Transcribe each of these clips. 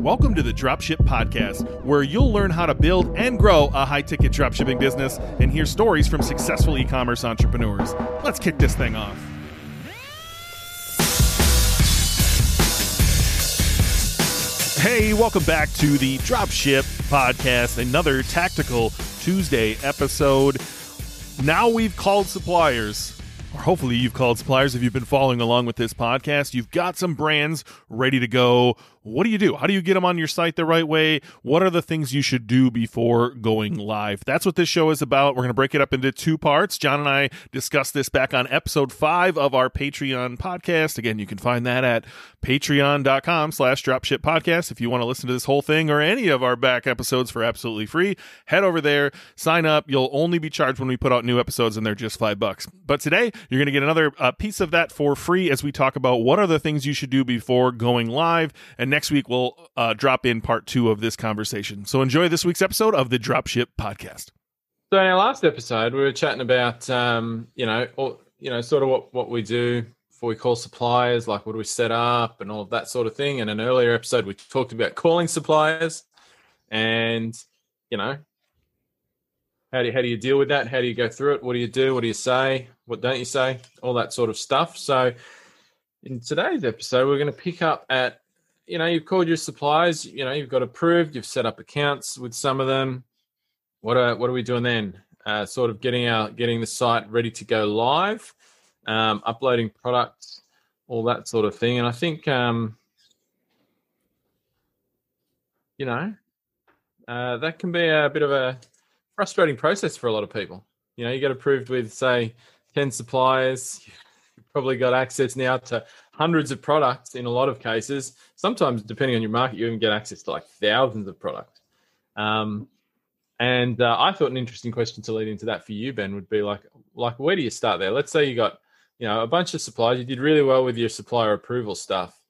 Welcome to the Dropship Podcast, where you'll learn how to build and grow a high ticket dropshipping business and hear stories from successful e commerce entrepreneurs. Let's kick this thing off. Hey, welcome back to the Dropship Podcast, another tactical Tuesday episode. Now we've called suppliers or hopefully you've called suppliers if you've been following along with this podcast. You've got some brands ready to go. What do you do? How do you get them on your site the right way? What are the things you should do before going live? That's what this show is about. We're going to break it up into two parts. Jon and I discussed this back on episode five of our Patreon podcast. Again, you can find that at patreon.com slash dropship podcast. If you want to listen to this whole thing or any of our back episodes for absolutely free, head over there, sign up. You'll only be charged when we put out new episodes and they're just five bucks. But today you're going to get another uh, piece of that for free as we talk about what are the things you should do before going live. And next week we'll uh, drop in part two of this conversation. So enjoy this week's episode of the Dropship Podcast. So in our last episode, we were chatting about um, you know, or, you know, sort of what what we do before we call suppliers, like what do we set up and all of that sort of thing. And an earlier episode, we talked about calling suppliers, and you know, how do how do you deal with that? How do you go through it? What do you do? What do you say? What don't you say? All that sort of stuff. So in today's episode, we're going to pick up at you know, you've called your suppliers, you know, you've got approved, you've set up accounts with some of them. What are what are we doing then? Uh, sort of getting our getting the site ready to go live, um, uploading products, all that sort of thing. And I think um, you know, uh, that can be a bit of a frustrating process for a lot of people. You know, you get approved with say 10 suppliers, you've probably got access now to hundreds of products in a lot of cases. Sometimes, depending on your market, you even get access to like thousands of products. Um, and uh, I thought an interesting question to lead into that for you, Ben, would be like, like where do you start there? Let's say you got, you know, a bunch of suppliers. You did really well with your supplier approval stuff,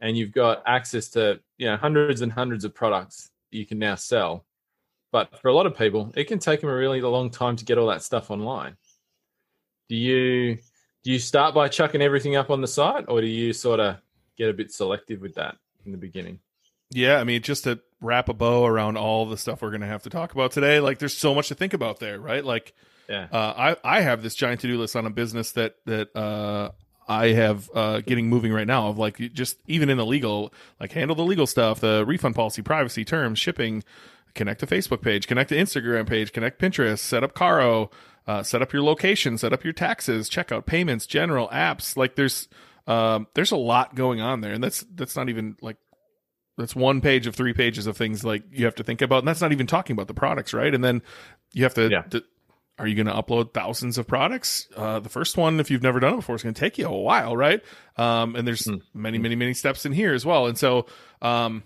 and you've got access to, you know, hundreds and hundreds of products you can now sell. But for a lot of people, it can take them a really long time to get all that stuff online. Do you do you start by chucking everything up on the site, or do you sort of get a bit selective with that in the beginning? Yeah, I mean, just to wrap a bow around all the stuff we're going to have to talk about today, like there's so much to think about there, right? Like, yeah, uh, I I have this giant to do list on a business that that uh, I have uh, getting moving right now of like just even in the legal, like handle the legal stuff, the refund policy, privacy terms, shipping, connect to Facebook page, connect to Instagram page, connect Pinterest, set up Caro, uh, set up your location, set up your taxes, checkout payments, general apps. Like there's um, there's a lot going on there, and that's that's not even like that's one page of three pages of things like you have to think about, and that's not even talking about the products, right? And then you have to. Yeah. to are you going to upload thousands of products? Uh, the first one, if you've never done it before, is going to take you a while, right? Um, and there's Mm. many, many, many steps in here as well. And so, um,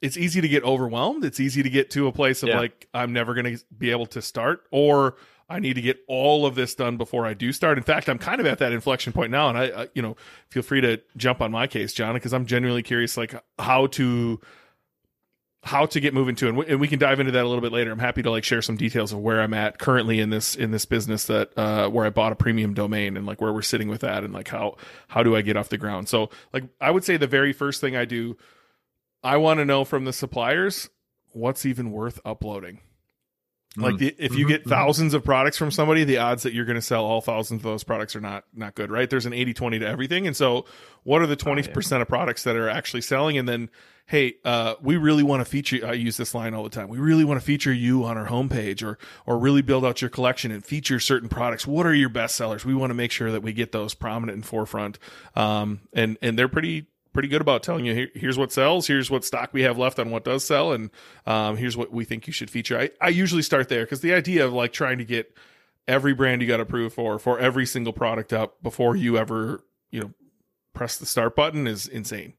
it's easy to get overwhelmed. It's easy to get to a place of Yeah. like, I'm never going to be able to start, or I need to get all of this done before I do start. In fact, I'm kind of at that inflection point now, and I, I you know, feel free to jump on my case, Jon, because I'm genuinely curious, like how to how to get moving to, and we, and we can dive into that a little bit later. I'm happy to like share some details of where I'm at currently in this in this business that uh, where I bought a premium domain and like where we're sitting with that, and like how how do I get off the ground. So like I would say the very first thing I do, I want to know from the suppliers what's even worth uploading. Like the, if you Mhm, get mhm. thousands of products from somebody, the odds that you're going to sell all thousands of those products are not not good, right? There's an 80-20 to everything. And so what are the 20% of products that are actually selling and then hey, uh, we really want to feature I use this line all the time. We really want to feature you on our homepage or or really build out your collection and feature certain products. What are your best sellers? We want to make sure that we get those prominent and forefront. Um and and they're pretty pretty good about telling you Here, here's what sells, here's what stock we have left on what does sell, and um, here's what we think you should feature. I, I usually start there because the idea of like trying to get every brand you got approved for for every single product up before you ever you know press the start button is insane.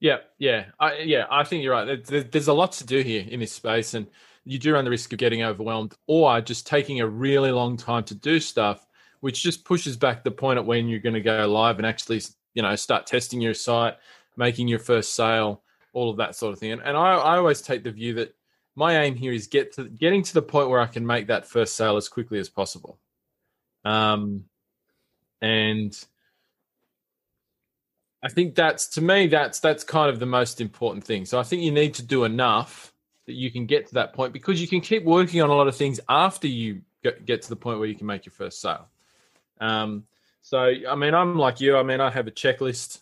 Yeah, yeah, I, yeah. I think you're right. There- there- There's a lot to do here in this space, and you do run the risk of getting overwhelmed or just taking a really long time to do stuff, which just pushes back the point at when you're going to go live and actually, you know, start testing your site, making your first sale, all of that sort of thing. And, and I, I always take the view that my aim here is get to getting to the point where I can make that first sale as quickly as possible. Um, and I think that's to me that's that's kind of the most important thing. So I think you need to do enough that you can get to that point because you can keep working on a lot of things after you get to the point where you can make your first sale. Um, so I mean, I'm like you. I mean, I have a checklist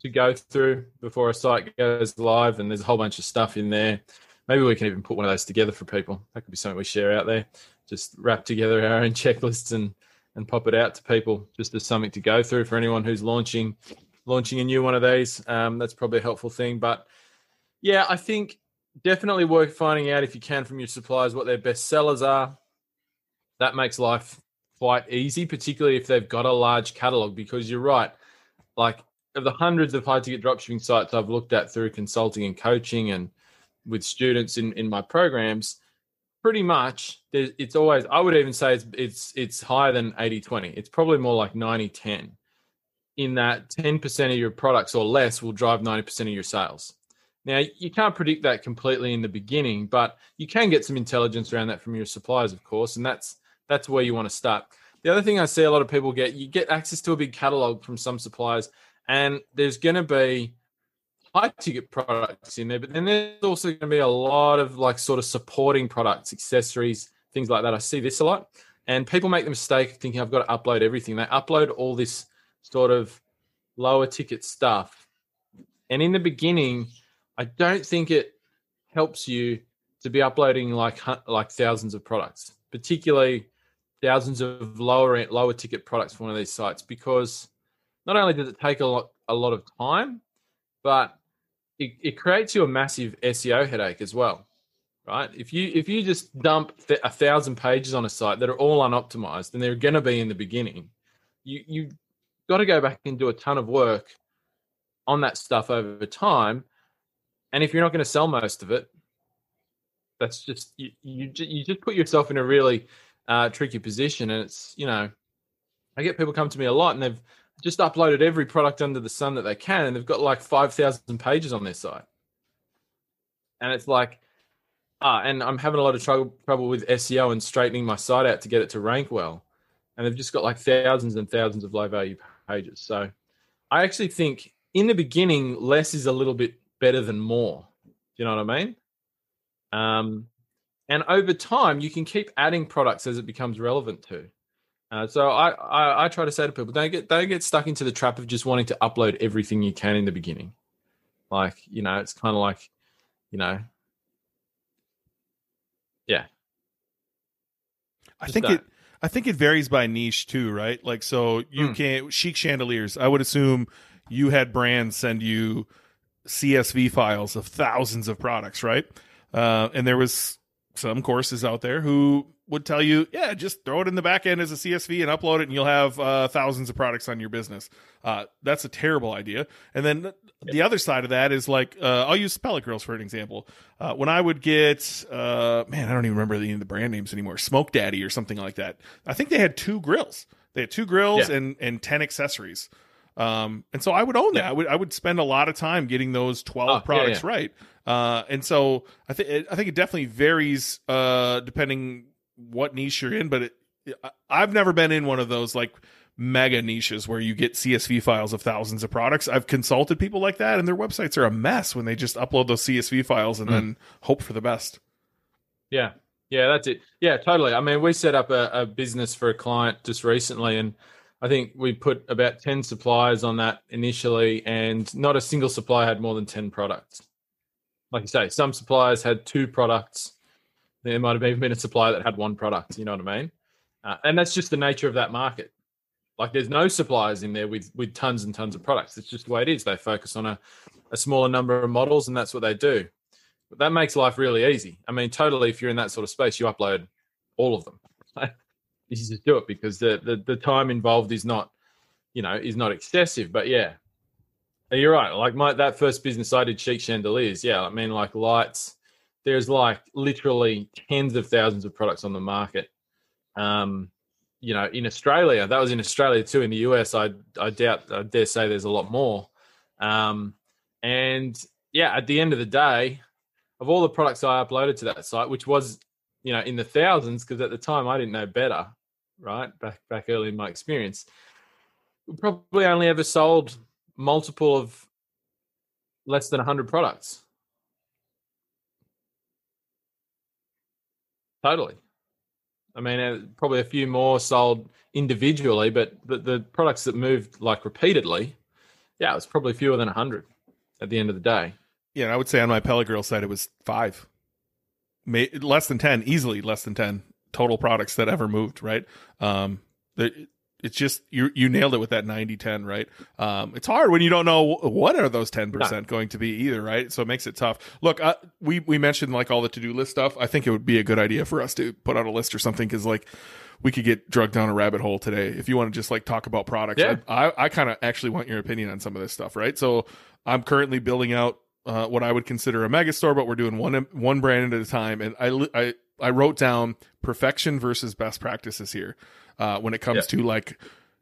to go through before a site goes live, and there's a whole bunch of stuff in there. Maybe we can even put one of those together for people. That could be something we share out there. Just wrap together our own checklists and and pop it out to people just as something to go through for anyone who's launching launching a new one of these. Um, that's probably a helpful thing. But yeah, I think definitely worth finding out if you can from your suppliers what their best sellers are. That makes life quite easy, particularly if they've got a large catalog, because you're right. Like of the hundreds of high ticket dropshipping sites I've looked at through consulting and coaching and with students in, in my programs, pretty much it's always, I would even say it's, it's, it's higher than 80 20. It's probably more like 90 10 in that 10% of your products or less will drive 90% of your sales. Now, you can't predict that completely in the beginning, but you can get some intelligence around that from your suppliers, of course, and that's that's where you want to start. The other thing I see a lot of people get, you get access to a big catalog from some suppliers, and there's going to be high ticket products in there, but then there's also going to be a lot of like sort of supporting products, accessories, things like that. I see this a lot, and people make the mistake of thinking I've got to upload everything. They upload all this sort of lower ticket stuff. And in the beginning, I don't think it helps you to be uploading like like thousands of products, particularly thousands of lower lower ticket products from one of these sites because not only does it take a lot a lot of time, but it, it creates you a massive SEO headache as well, right? If you if you just dump th- a thousand pages on a site that are all unoptimized, then they're going to be in the beginning, you you got to go back and do a ton of work on that stuff over time. And if you're not going to sell most of it, that's just you. You, you just put yourself in a really uh, tricky position. And it's you know, I get people come to me a lot, and they've just uploaded every product under the sun that they can, and they've got like five thousand pages on their site. And it's like, ah, and I'm having a lot of trouble trouble with SEO and straightening my site out to get it to rank well. And they've just got like thousands and thousands of low value pages. So I actually think in the beginning, less is a little bit better than more. Do you know what I mean? Um, and over time, you can keep adding products as it becomes relevant to. Uh, so I, I, I try to say to people, don't get don't get stuck into the trap of just wanting to upload everything you can in the beginning. Like you know, it's kind of like, you know, yeah. I think it I think it varies by niche too, right? Like, so you mm. can't chic chandeliers. I would assume you had brands send you CSV files of thousands of products, right? Uh, and there was some courses out there who would tell you, yeah, just throw it in the back end as a CSV and upload it, and you'll have uh, thousands of products on your business. Uh, that's a terrible idea. And then the other side of that is like, uh, I'll use pellet grills for an example. Uh, when I would get, uh, man, I don't even remember the, the brand names anymore, Smoke Daddy or something like that. I think they had two grills. They had two grills yeah. and and ten accessories. Um, and so I would own that. Yeah. I would I would spend a lot of time getting those twelve oh, products yeah, right. Uh, and so I think I think it definitely varies uh, depending what niche you're in. But it, I've never been in one of those like mega niches where you get CSV files of thousands of products. I've consulted people like that, and their websites are a mess when they just upload those CSV files and mm. then hope for the best. Yeah, yeah, that's it. Yeah, totally. I mean, we set up a, a business for a client just recently, and I think we put about 10 suppliers on that initially, and not a single supplier had more than 10 products. Like you say, some suppliers had two products. There might have even been a supplier that had one product. You know what I mean? Uh, and that's just the nature of that market. Like there's no suppliers in there with with tons and tons of products. It's just the way it is. They focus on a, a smaller number of models, and that's what they do. But that makes life really easy. I mean, totally. If you're in that sort of space, you upload all of them. you just do it because the, the the time involved is not, you know, is not excessive. But yeah, you're right. Like my that first business I did, chic chandeliers. Yeah, I mean, like lights. There's like literally tens of thousands of products on the market. Um, you know, in Australia, that was in Australia too. In the US, I I doubt, I dare say, there's a lot more. Um, and yeah, at the end of the day, of all the products I uploaded to that site, which was you know in the thousands, because at the time I didn't know better, right? Back back early in my experience, we probably only ever sold multiple of less than 100 products. Totally. I mean, uh, probably a few more sold individually, but the, the products that moved like repeatedly, yeah, it was probably fewer than 100 at the end of the day. Yeah, I would say on my pellet grill side, it was five, less than 10, easily less than 10 total products that ever moved, right? Um, the, it's just you you nailed it with that 90 10 right? Um, it's hard when you don't know what are those 10% no. going to be either right? So it makes it tough. Look uh, we we mentioned like all the to-do list stuff. I think it would be a good idea for us to put out a list or something because like we could get drugged down a rabbit hole today. If you want to just like talk about products yeah. i, I, I kind of actually want your opinion on some of this stuff right? So i'm currently building out uh, what i would consider a mega store but we're doing one one brand at a time. And i i I wrote down perfection versus best practices here uh, when it comes yeah. to like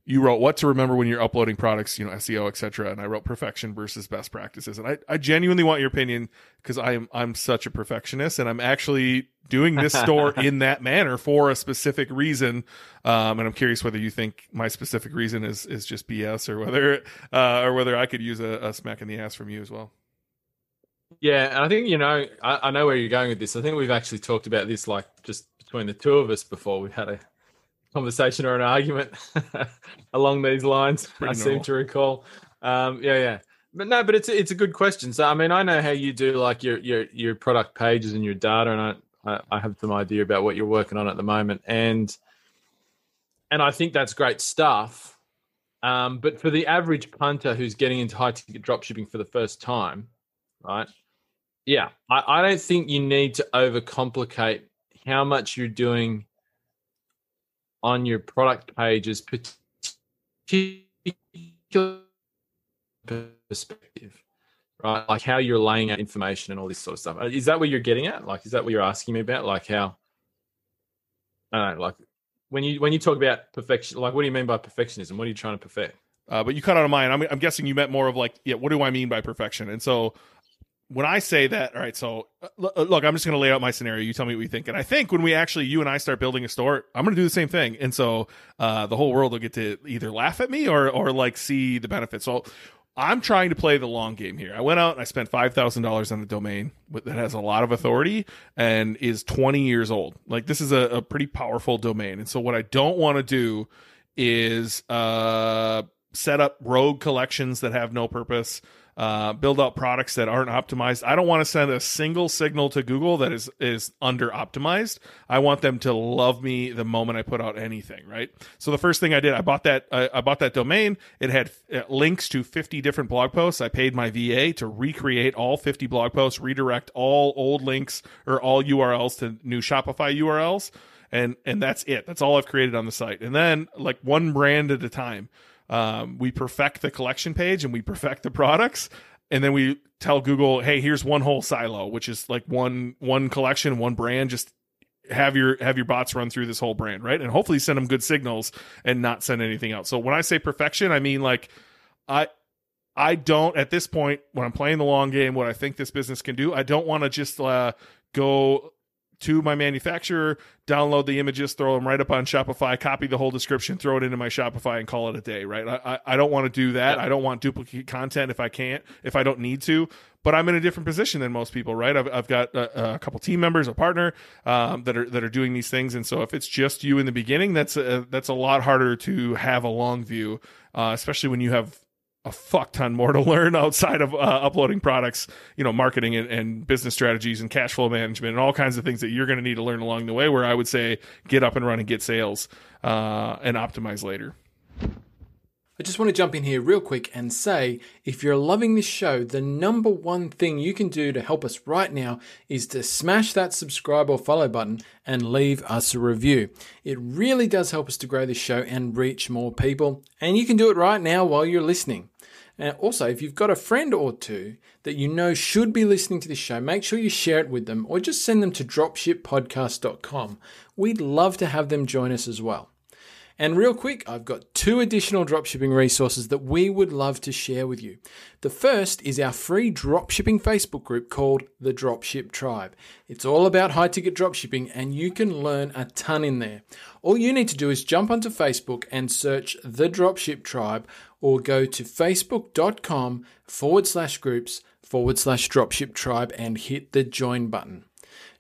you wrote what to remember when you're uploading products, you know, SEO, etc. And I wrote perfection versus best practices. And I, I genuinely want your opinion because I'm I'm such a perfectionist and I'm actually doing this store in that manner for a specific reason. Um, and I'm curious whether you think my specific reason is is just BS or whether uh, or whether I could use a, a smack in the ass from you as well. Yeah, and I think you know I, I know where you're going with this. I think we've actually talked about this like just between the two of us before. We've had a conversation or an argument along these lines. Pretty I normal. seem to recall. Um, yeah, yeah, but no, but it's it's a good question. So I mean, I know how you do like your your your product pages and your data, and I I have some idea about what you're working on at the moment, and and I think that's great stuff. Um, but for the average punter who's getting into high ticket dropshipping for the first time, right? Yeah, I, I don't think you need to overcomplicate how much you're doing on your product pages, particular perspective, right? Like how you're laying out information and all this sort of stuff. Is that what you're getting at? Like, is that what you're asking me about? Like how? I don't know, like when you when you talk about perfection, like what do you mean by perfectionism? What are you trying to perfect? Uh, but you cut out of mine. I'm, I'm guessing you meant more of like, yeah, what do I mean by perfection? And so when I say that, all right, so uh, uh, look, I'm just going to lay out my scenario. You tell me what you think. And I think when we actually, you and I start building a store, I'm going to do the same thing. And so uh, the whole world will get to either laugh at me or, or like see the benefits. So I'm trying to play the long game here. I went out and I spent $5,000 on a domain that has a lot of authority and is 20 years old. Like this is a, a pretty powerful domain. And so what I don't want to do is uh, set up rogue collections that have no purpose uh, build out products that aren't optimized. I don't want to send a single signal to Google that is is under optimized. I want them to love me the moment I put out anything, right? So the first thing I did, I bought that uh, I bought that domain. It had uh, links to 50 different blog posts. I paid my VA to recreate all 50 blog posts, redirect all old links or all URLs to new Shopify URLs. And and that's it. That's all I've created on the site. And then like one brand at a time um, we perfect the collection page and we perfect the products. And then we tell google hey here's one whole silo which is like one one collection one brand. Just have your have your bots run through this whole brand right? And hopefully send them good signals and not send anything out so when i say perfection i mean like i i don't at this point when i'm playing the long game what i think this business can do i don't want to just uh, go to my manufacturer, download the images, throw them right up on Shopify, copy the whole description, throw it into my Shopify, and call it a day. Right? I I, don't want to do that. I don't want duplicate content if I can't, if I don't need to. But I'm in a different position than most people, right? I've, I've got a, a couple team members, a partner um, that are that are doing these things, and so if it's just you in the beginning, that's a, that's a lot harder to have a long view, uh, especially when you have a fuck ton more to learn outside of uh, uploading products, you know, marketing and, and, business strategies and cash flow management and all kinds of things that you're going to need to learn along the way. Where I would say get up and run and get sales uh, and optimize later. I just want to jump in here real quick and say if you're loving this show, the number one thing you can do to help us right now is to smash that subscribe or follow button and leave us a review. It really does help us to grow this show and reach more people. And you can do it right now while you're listening. And also, if you've got a friend or two that you know should be listening to this show, make sure you share it with them or just send them to dropshippodcast.com. We'd love to have them join us as well. And real quick, I've got two additional dropshipping resources that we would love to share with you. The first is our free dropshipping Facebook group called the Dropship Tribe. It's all about high ticket dropshipping and you can learn a ton in there. All you need to do is jump onto Facebook and search the Dropship Tribe or go to facebook.com forward slash groups forward slash dropship tribe and hit the join button.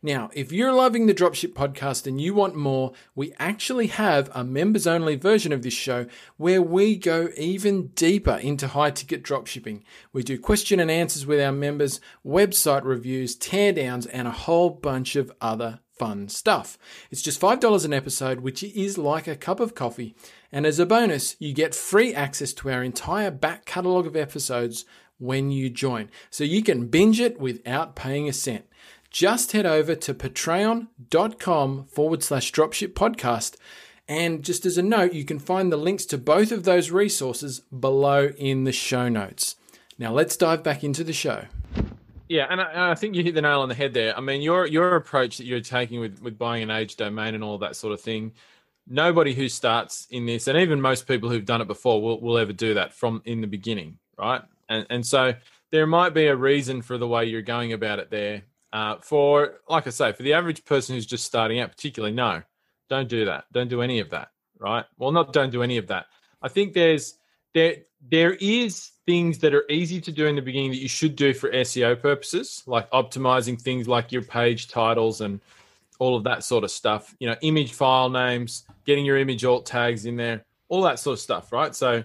Now, if you're loving the Dropship podcast and you want more, we actually have a members only version of this show where we go even deeper into high ticket dropshipping. We do question and answers with our members, website reviews, teardowns, and a whole bunch of other fun stuff. It's just $5 an episode, which is like a cup of coffee. And as a bonus, you get free access to our entire back catalogue of episodes when you join. So you can binge it without paying a cent just head over to patreon.com forward slash dropship podcast. And just as a note, you can find the links to both of those resources below in the show notes. Now let's dive back into the show. Yeah, and I, I, think you hit the nail on the head there. I mean, your your approach that you're taking with with buying an age domain and all that sort of thing. Nobody who starts in this, and even most people who've done it before, will, will ever do that from in the beginning, right? And and so there might be a reason for the way you're going about it there. Uh, for, like I say, for the average person who's just starting out, particularly, no, don't do that. Don't do any of that. Right? Well, not don't do any of that. I think there's there there is things that are easy to do in the beginning that you should do for SEO purposes, like optimizing things like your page titles and all of that sort of stuff. You know, image file names, getting your image alt tags in there, all that sort of stuff, right? So,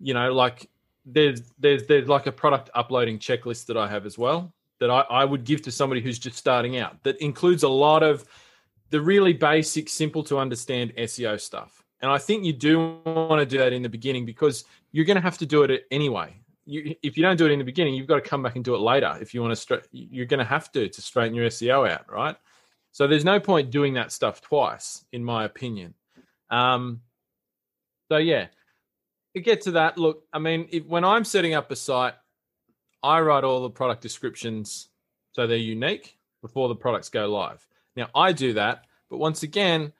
you know, like there's there's there's like a product uploading checklist that I have as well that I, I would give to somebody who's just starting out that includes a lot of the really basic, simple to understand SEO stuff. And I think you do want to do that in the beginning because you're going to have to do it anyway. You, if you don't do it in the beginning, you've got to come back and do it later. If you want to, stra- you're going to have to to straighten your SEO out, right? So there's no point doing that stuff twice, in my opinion. Um, so yeah, to get to that, look, I mean, if, when I'm setting up a site, I write all the product descriptions so they're unique before the products go live. Now, I do that, but once again,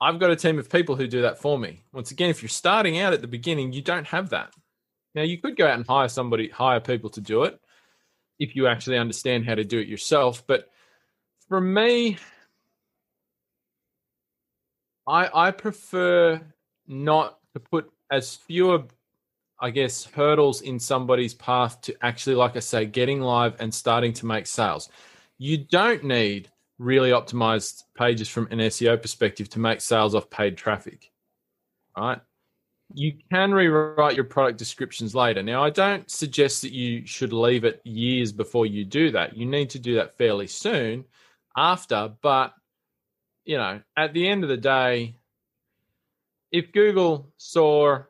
I've got a team of people who do that for me. Once again, if you're starting out at the beginning, you don't have that. Now, you could go out and hire somebody, hire people to do it if you actually understand how to do it yourself. But for me, I I prefer not to put as fewer I guess, hurdles in somebody's path to actually, like I say, getting live and starting to make sales. You don't need really optimized pages from an SEO perspective to make sales off paid traffic, right? You can rewrite your product descriptions later. Now, I don't suggest that you should leave it years before you do that. You need to do that fairly soon after, but you know, at the end of the day, if Google saw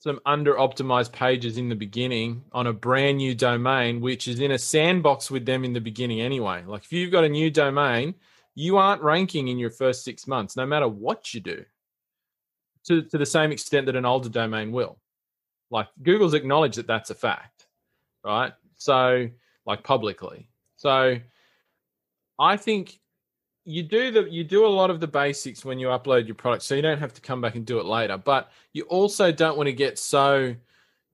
some under optimized pages in the beginning on a brand new domain, which is in a sandbox with them in the beginning anyway. Like if you've got a new domain, you aren't ranking in your first six months, no matter what you do, to, to the same extent that an older domain will. Like Google's acknowledged that that's a fact, right? So, like publicly. So, I think you do the you do a lot of the basics when you upload your product so you don't have to come back and do it later but you also don't want to get so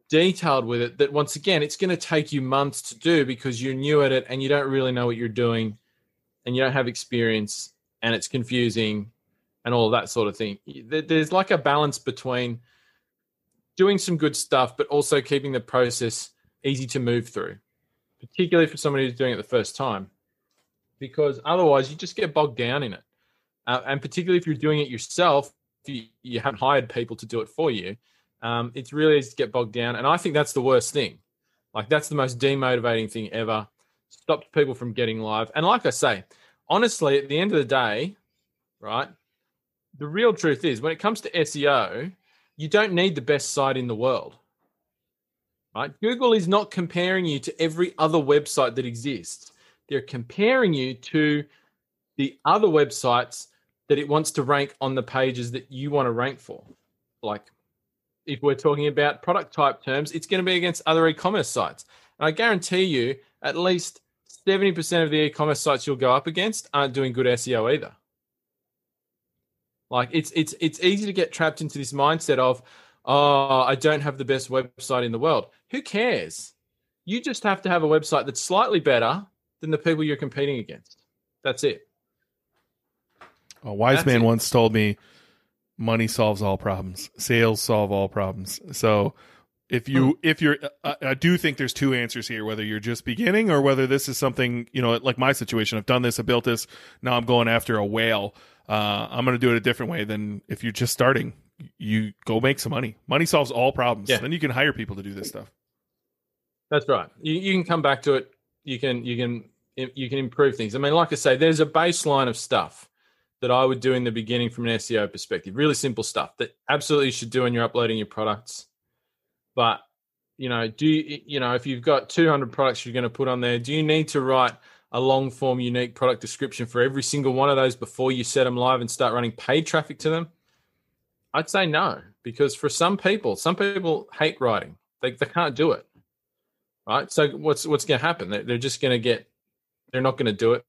detailed with it that once again it's going to take you months to do because you're new at it and you don't really know what you're doing and you don't have experience and it's confusing and all that sort of thing there's like a balance between doing some good stuff but also keeping the process easy to move through particularly for somebody who's doing it the first time because otherwise you just get bogged down in it. Uh, and particularly if you're doing it yourself, if you, you haven't hired people to do it for you, um, it's really easy to get bogged down. And I think that's the worst thing. Like that's the most demotivating thing ever. Stops people from getting live. And like I say, honestly, at the end of the day, right, the real truth is when it comes to SEO, you don't need the best site in the world. Right? Google is not comparing you to every other website that exists they're comparing you to the other websites that it wants to rank on the pages that you want to rank for. Like if we're talking about product type terms, it's going to be against other e-commerce sites. And I guarantee you at least 70% of the e-commerce sites you'll go up against aren't doing good SEO either. Like it's it's it's easy to get trapped into this mindset of, oh, I don't have the best website in the world. Who cares? You just have to have a website that's slightly better than the people you're competing against. That's it. A wise That's man it. once told me money solves all problems, sales solve all problems. So if you hmm. if you're I, I do think there's two answers here whether you're just beginning or whether this is something you know like my situation i've done this i built this now i'm going after a whale uh, i'm going to do it a different way than if you're just starting you go make some money money solves all problems Yeah. then you can hire people to do this stuff That's right. You, you can come back to it. You can you can you can improve things. I mean, like I say, there's a baseline of stuff that I would do in the beginning from an SEO perspective. Really simple stuff that absolutely should do when you're uploading your products. But you know, do you, you know if you've got 200 products you're going to put on there, do you need to write a long form unique product description for every single one of those before you set them live and start running paid traffic to them? I'd say no, because for some people, some people hate writing. They, they can't do it right? So what's what's going to happen? They're, they're just going to get. They're not going to do it.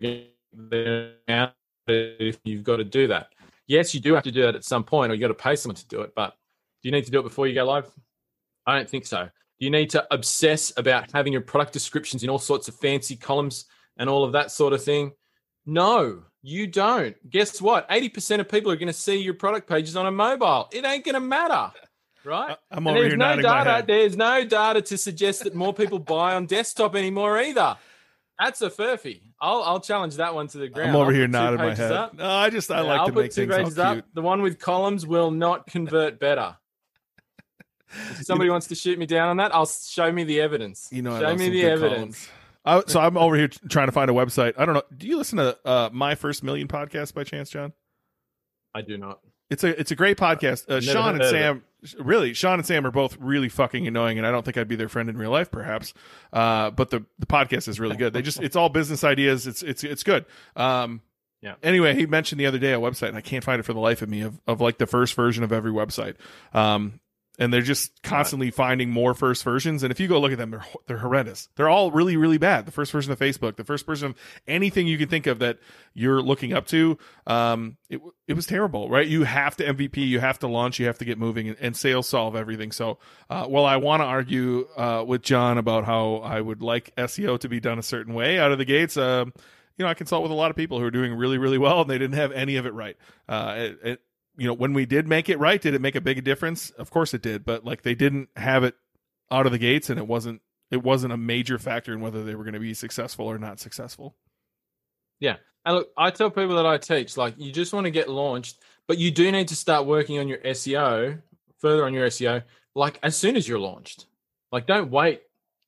They're, they're you've got to do that. Yes, you do have to do that at some point, or you got to pay someone to do it. But do you need to do it before you go live? I don't think so. Do you need to obsess about having your product descriptions in all sorts of fancy columns and all of that sort of thing? No, you don't. Guess what? 80% of people are going to see your product pages on a mobile. It ain't going to matter, right? i'm And over there's here no nodding my data. head There's no data to suggest that more people buy on desktop anymore either. That's a furphy. I'll I'll challenge that one to the ground. i'm over I'll here nodding my head up. no i just i Yeah, like I'll to put make two things pages up. cute The one with columns will not convert better. If somebody wants to shoot me down on that, I'll show me the evidence. You know, I show me the evidence. I, so I'm over here t- trying to find a website. I don't know. Do you listen to uh, my first million podcast by chance, Jon? I do not. It's a it's a great podcast. Uh, Shaan and Sam, really, Shaan and Sam are both really fucking annoying, and I don't think I'd be their friend in real life, perhaps. Uh, but the the podcast is really good. They just it's all business ideas. It's it's it's good. Um, Yeah. Anyway, he mentioned the other day a website, and I can't find it for the life of me of of like the first version of every website. Um, and they're just constantly finding more first versions. And if you go look at them, they're they're horrendous. They're all really really bad. The first version of Facebook, the first version of anything you can think of that you're looking up to, um, it it was terrible, right? You have to MVP, you have to launch, you have to get moving, and, and sales solve everything. So, uh, well, I want to argue uh, with Jon about how I would like SEO to be done a certain way out of the gates. Um, you know, I consult with a lot of people who are doing really, really well, and they didn't have any of it right. Uh, it, it, you know, when we did make it right, did it make a big difference? Of course it did, but like they didn't have it out of the gates, and it wasn't it wasn't a major factor in whether they were going to be successful or not successful. Yeah, and look, I tell people that I teach, like, you just want to get launched, but you do need to start working on your SEO, further on your SEO, like as soon as you're launched. Like, don't wait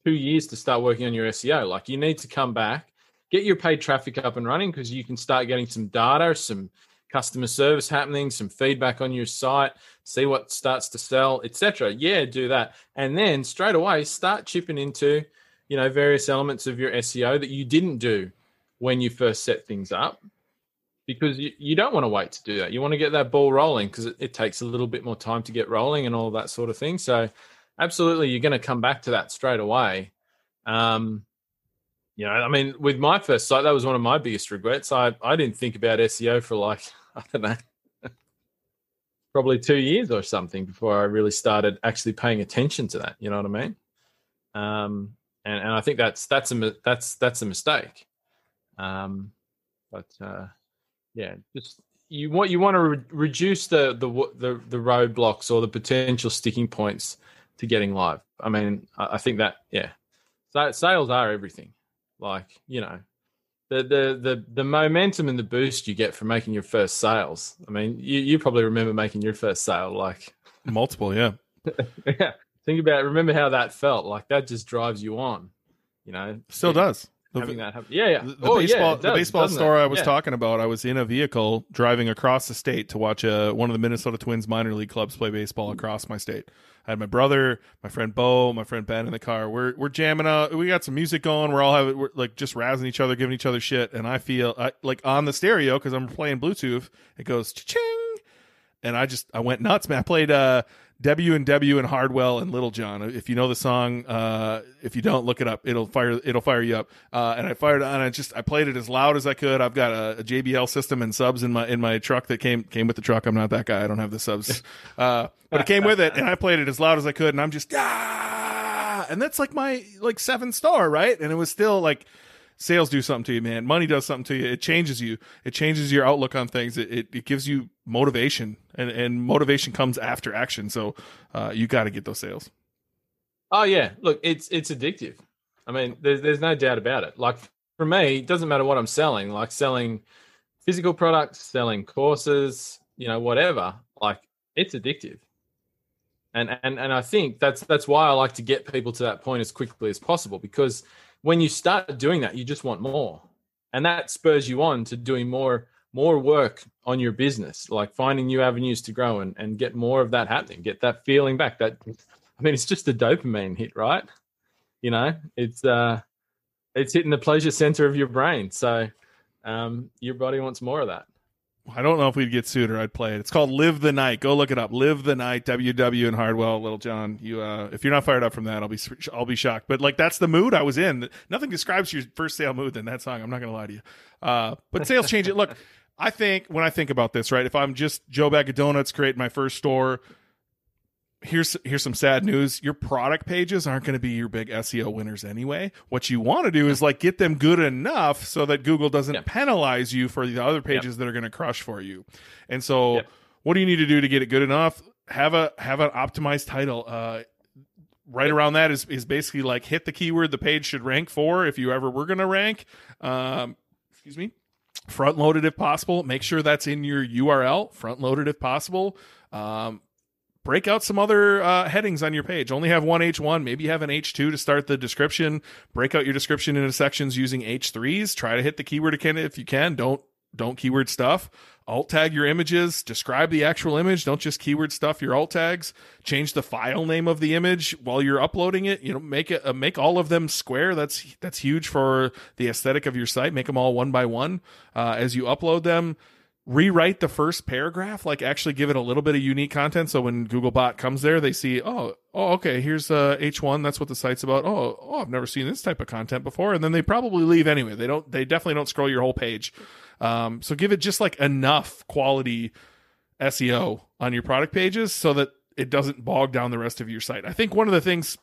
two years to start working on your SEO. Like, you need to come back, get your paid traffic up and running because you can start getting some data, some customer service happening, some feedback on your site, see what starts to sell, etc. Yeah, do that. And then straight away start chipping into, you know, various elements of your SEO that you didn't do when you first set things up because you, you don't want to wait to do that. You want to get that ball rolling because it, it takes a little bit more time to get rolling and all that sort of thing. So, absolutely, you're going to come back to that straight away. Um, you know, I mean, with my first site, that was one of my biggest regrets. I, I didn't think about SEO for like, I don't know, probably two years or something before I really started actually paying attention to that. You know what I mean? Um, and, and I think that's that's a that's that's a mistake. Um, but uh, yeah, just you want you want to re- reduce the, the the the roadblocks or the potential sticking points to getting live. I mean, I, I think that yeah, so sales are everything. Like you know, the the the the momentum and the boost you get from making your first sales. I mean, you you probably remember making your first sale. Like Multiple, yeah. yeah, think about remember how that felt. Like that just drives you on. You know, Still does. Having that happen. Yeah, yeah. The, Oh, yeah, baseball, the baseball doesn't it? store I was Yeah. talking about, I was in a vehicle driving across the state to watch uh, one of the Minnesota Twins minor league clubs play baseball across my state. I had my brother, my friend Bo, my friend Ben in the car. We're we're jamming out. We got some music going. We're all having we're like just razzing each other, giving each other shit. And I feel I, like on the stereo because I'm playing Bluetooth. It goes ching, and I just I went nuts, man. I played uh W and W and Hardwell and Little John. If you know the song, uh, if you don't, look it up. It'll fire. It'll fire you up. Uh, and I fired on. I just I played it as loud as I could. I've got a, a JBL system and subs in my in my truck that came came with the truck. I'm not that guy. I don't have the subs, uh, but it came with it, and I played it as loud as I could. And I'm just ah, and that's like my like seven star, right? And it was still like sales do something to you, man. Money does something to you. It changes you. It changes your outlook on things. It it, it gives you motivation, and and motivation comes after action. So uh, you got to get those sales. Oh yeah, look, it's it's addictive. I mean, there's there's no doubt about it. Like for me, it doesn't matter what I'm selling. Like selling physical products, selling courses, you know, whatever. Like it's addictive. And and and I think that's that's why I like to get people to that point as quickly as possible because when you start doing that, you just want more. And that spurs you on to doing more more work on your business, like finding new avenues to grow and, and get more of that happening, get that feeling back. That I mean, it's just a dopamine hit, right? You know, it's uh it's hitting the pleasure center of your brain. So um your body wants more of that. I don't know if we'd get sued or I'd play it. It's called Live the Night. Go look it up. Live the Night. WW and Hardwell, Little John. You, uh, if you're not fired up from that, I'll be, I'll be shocked. But like, that's the mood I was in. Nothing describes your first sale mood than that song. I'm not gonna lie to you. Uh, but sales change it. Look, I think when I think about this, right? If I'm just Joe Bag of Donuts creating my first store, here's here's some sad news. Your product pages aren't going to be your big seo winners anyway. What you want to do is like get them good enough so that google doesn't Yep. penalize you for the other pages that are going to crush for you. And so what do you need to do to get it good enough? Have a have an optimized title. Uh right around that is is basically like hit the keyword the page should rank for if you ever were going to rank. Um excuse me. Front loaded if possible. Make sure that's in your url front loaded if possible. Um break out some other uh, headings on your page. Only have one H1, maybe have an H2 to start the description. Break out your description into sections using H3s. Try to hit the keyword again if you can. Don't don't keyword stuff. Alt tag your images. Describe the actual image. Don't just keyword stuff your alt tags. Change the file name of the image while you're uploading it. You know, make it uh, make all of them square. That's that's huge for the aesthetic of your site. Make them all one by one uh, as you upload them rewrite the first paragraph like actually give it a little bit of unique content. So when googlebot comes there they see oh oh okay here's uh h1 that's what the site's about. Oh oh i've never seen this type of content before. And then they probably leave anyway. They don't they definitely don't scroll your whole page. Um so give it just like enough quality seo on your product pages so that it doesn't bog down the rest of your site. I think one of the things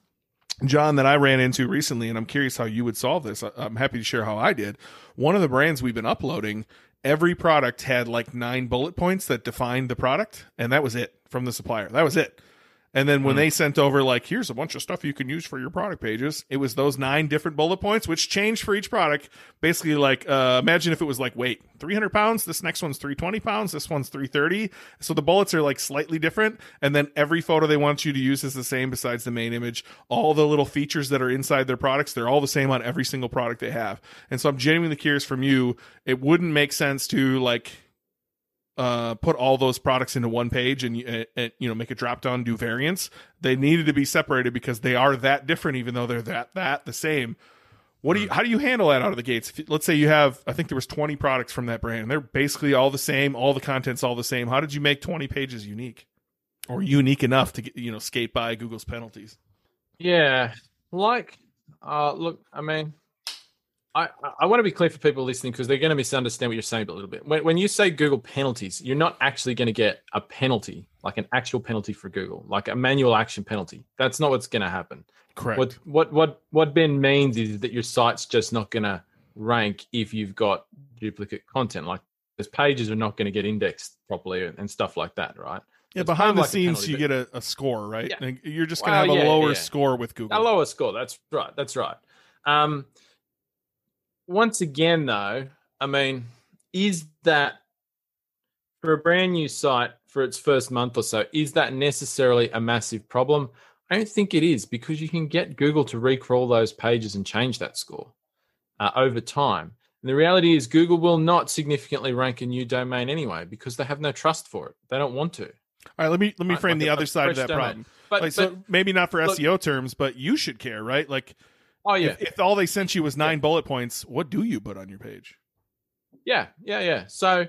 Jon, that I ran into recently, and I'm curious how you would solve this. I'm happy to share how I did. One of the brands we've been uploading, every product had like nine bullet points that defined the product, and that was it from the supplier. That was it. And then when they sent over, like, here's a bunch of stuff you can use for your product pages, it was those nine different bullet points, which changed for each product. Basically, like, uh, imagine if it was like, weight 300 pounds, this next one's 320 pounds, this one's 330. So the bullets are like slightly different. And then every photo they want you to use is the same besides the main image. All the little features that are inside their products, they're all the same on every single product they have. And so I'm genuinely curious from you, it wouldn't make sense to like, uh, put all those products into one page and, uh, and you know make a drop down do variants they needed to be separated because they are that different even though they're that that the same. What do you how do you handle that out of the gates? If, let's say you have i think there was 20 products from that brand. They're basically all the same all the content's all the same. How did you make 20 pages unique or unique enough to get you know skate by google's penalties? Yeah, like, uh, look, I mean, I I- want to be clear for people listening because they're going to misunderstand what you're saying a little bit. When when you say Google penalties, you're not actually going to get a penalty, like an actual penalty for Google, like a manual action penalty. That's not what's going to happen. correct What what what what Ben means is that your site's just not going to rank if you've got duplicate content. Like those pages are not going to get indexed properly and stuff like that, right? yeah It's behind the like scenes you but- get a, a score right Yeah. And you're just gonna Well, have a yeah, lower yeah. score with google A lower score. That's right. That's right. Um, once again, though, I mean, is that for a brand new site for its first month or so? Is that necessarily a massive problem? I don't think it is because you can get Google to recrawl those pages and change that score uh, over time. And the reality is, Google will not significantly rank a new domain anyway because they have no trust for it. They don't want to. all right let me let me frame like the other side of that domain. problem But, like, so maybe not for look- SEO terms, but you should care, right? Like, oh yeah, if, if all they sent you was nine bullet points, what do you put on your page? Yeah, yeah, yeah. So,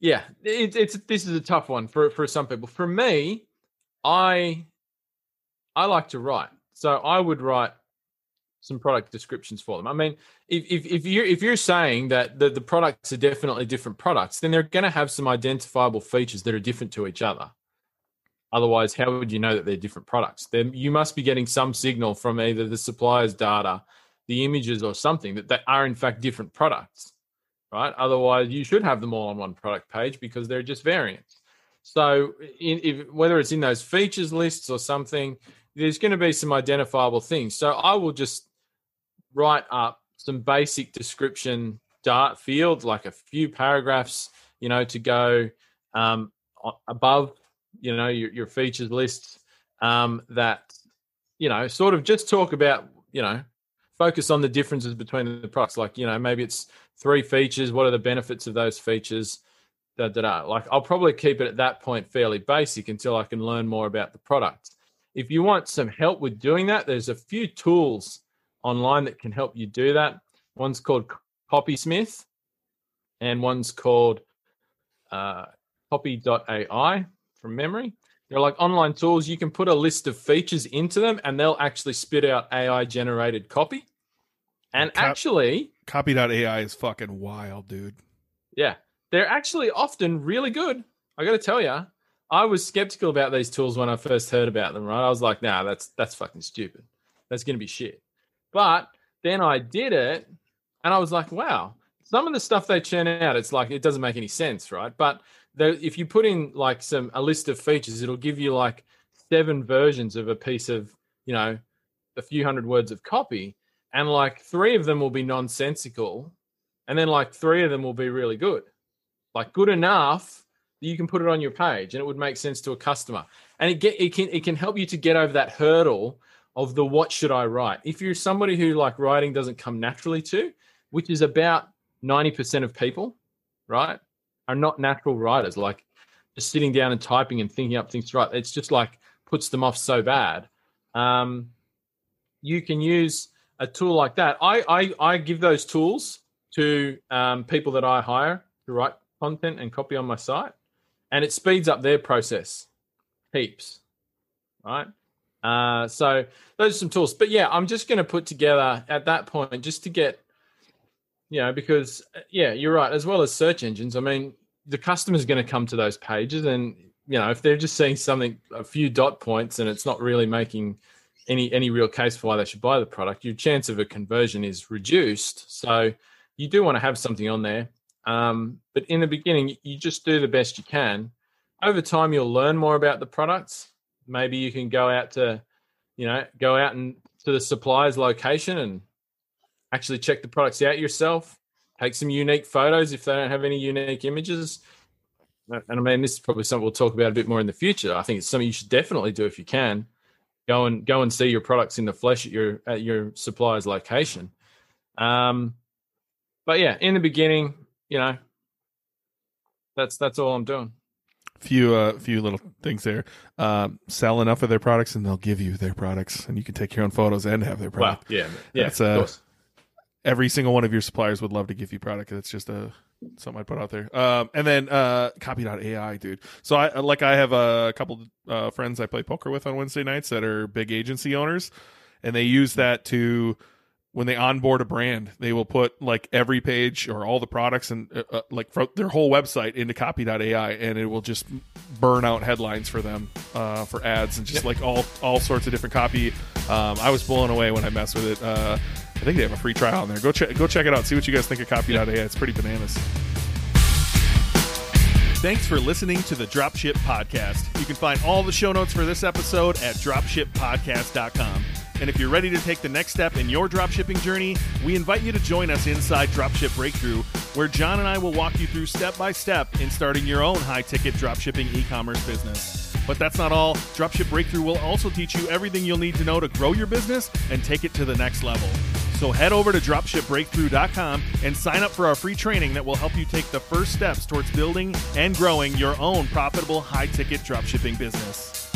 yeah, it, it's this is a tough one for for some people. For me, I I like to write, so I would write some product descriptions for them. I mean, if if, if you're if you're saying that the, the products are definitely different products, then they're going to have some identifiable features that are different to each other. Otherwise, how would you know that they're different products? Then you must be getting some signal from either the supplier's data the images or something that they are in fact different products, right? Otherwise, you should have them all on one product page because they're just variants. So, in, if, whether it's in those features lists or something, there's going to be some identifiable things. So, I will just write up some basic description dart field, like a few paragraphs, you know, to go um, above, you know, your, your features lists um, that, you know, sort of just talk about, you know, focus on the differences between the products. Like, you know, maybe it's three features. What are the benefits of those features? Da, da, da. Like, I'll probably keep it at that point fairly basic until I can learn more about the product. If you want some help with doing that, there's a few tools online that can help you do that. One's called Copysmith, and one's called uh, Copy.ai from memory. They're like online tools. You can put a list of features into them, and they'll actually spit out AI generated copy. And Cop- actually, Copy.ai is fucking wild, dude. yeah, they're actually often really good. I got to tell you, I was skeptical about these tools when I first heard about them. Right, I was like, "Nah, that's that's fucking stupid. That's going to be shit." But then I did it, and I was like, "Wow." Some of the stuff they churn out, it's like it doesn't make any sense, right? But the, if you put in like some a list of features, it'll give you like seven versions of a piece of you know a few hundred words of copy, and like three of them will be nonsensical, and then like three of them will be really good, like good enough that you can put it on your page, and it would make sense to a customer, and it get it can it can help you to get over that hurdle of the what should I write. If you're somebody who like writing doesn't come naturally to, which is about ninety percent of people, right? are not natural writers. Like just sitting down and typing and thinking up things write. It's just like puts them off so bad. Um, you can use a tool like that. I I, I give those tools to um, people that I hire to write content and copy on my site, and it speeds up their process heaps. Right. Uh, so those are some tools. But yeah, I'm just going to put together at that point just to get you know, because uh, yeah, you're right. As well as search engines, I mean, the customer's going to come to those pages, and you know, if they're just seeing something, a few dot points, and it's not really making any any real case for why they should buy the product, your chance of a conversion is reduced. So you do want to have something on there. Um, but in the beginning, you just do the best you can. Over time, you'll learn more about the products. Maybe you can go out to, you know, go out and to the supplier's location and actually check the products out yourself. Take some unique photos if they don't have any unique images. And I mean, this is probably something we'll talk about a bit more in the future. I think it's something you should definitely do if you can. Go and go and see your products in the flesh at your at your supplier's location. Um, but yeah, in the beginning, you know, that's that's all I'm doing. Few uh, few little things there. Um, sell enough of their products, and they'll give you their products, and you can take your own photos and have their product. yeah, yeah, That's, of uh, course. Every single one of your suppliers would love to give you product. That's just a something I put out there. Um, and then uh, copy.ai, dude. So I like I have a couple uh, friends I play poker with on Wednesday nights that are big agency owners, and they use that to when they onboard a brand, they will put like every page or all the products and uh, uh, like their whole website into copy.ai, and it will just burn out headlines for them uh, for ads and just like all all sorts of different copy. Um, I was blown away when I messed with it. I think they have a free trial on there. Go check go check it out. See what you guys think of copy.ai. It's pretty bananas. Thanks for listening to the Dropship Podcast. You can find all the show notes for this episode at dropshippodcast.com. And if you're ready to take the next step in your dropshipping journey, we invite you to join us inside Dropship Breakthru, where Jon and I will walk you through step by step in starting your own high ticket dropshipping e commerce business. But that's not all. Dropship Breakthru will also teach you everything you'll need to know to grow your business and take it to the next level. So head over to dropshipbreakthru.com and sign up for our free training that will help you take the first steps towards building and growing your own profitable high ticket dropshipping business.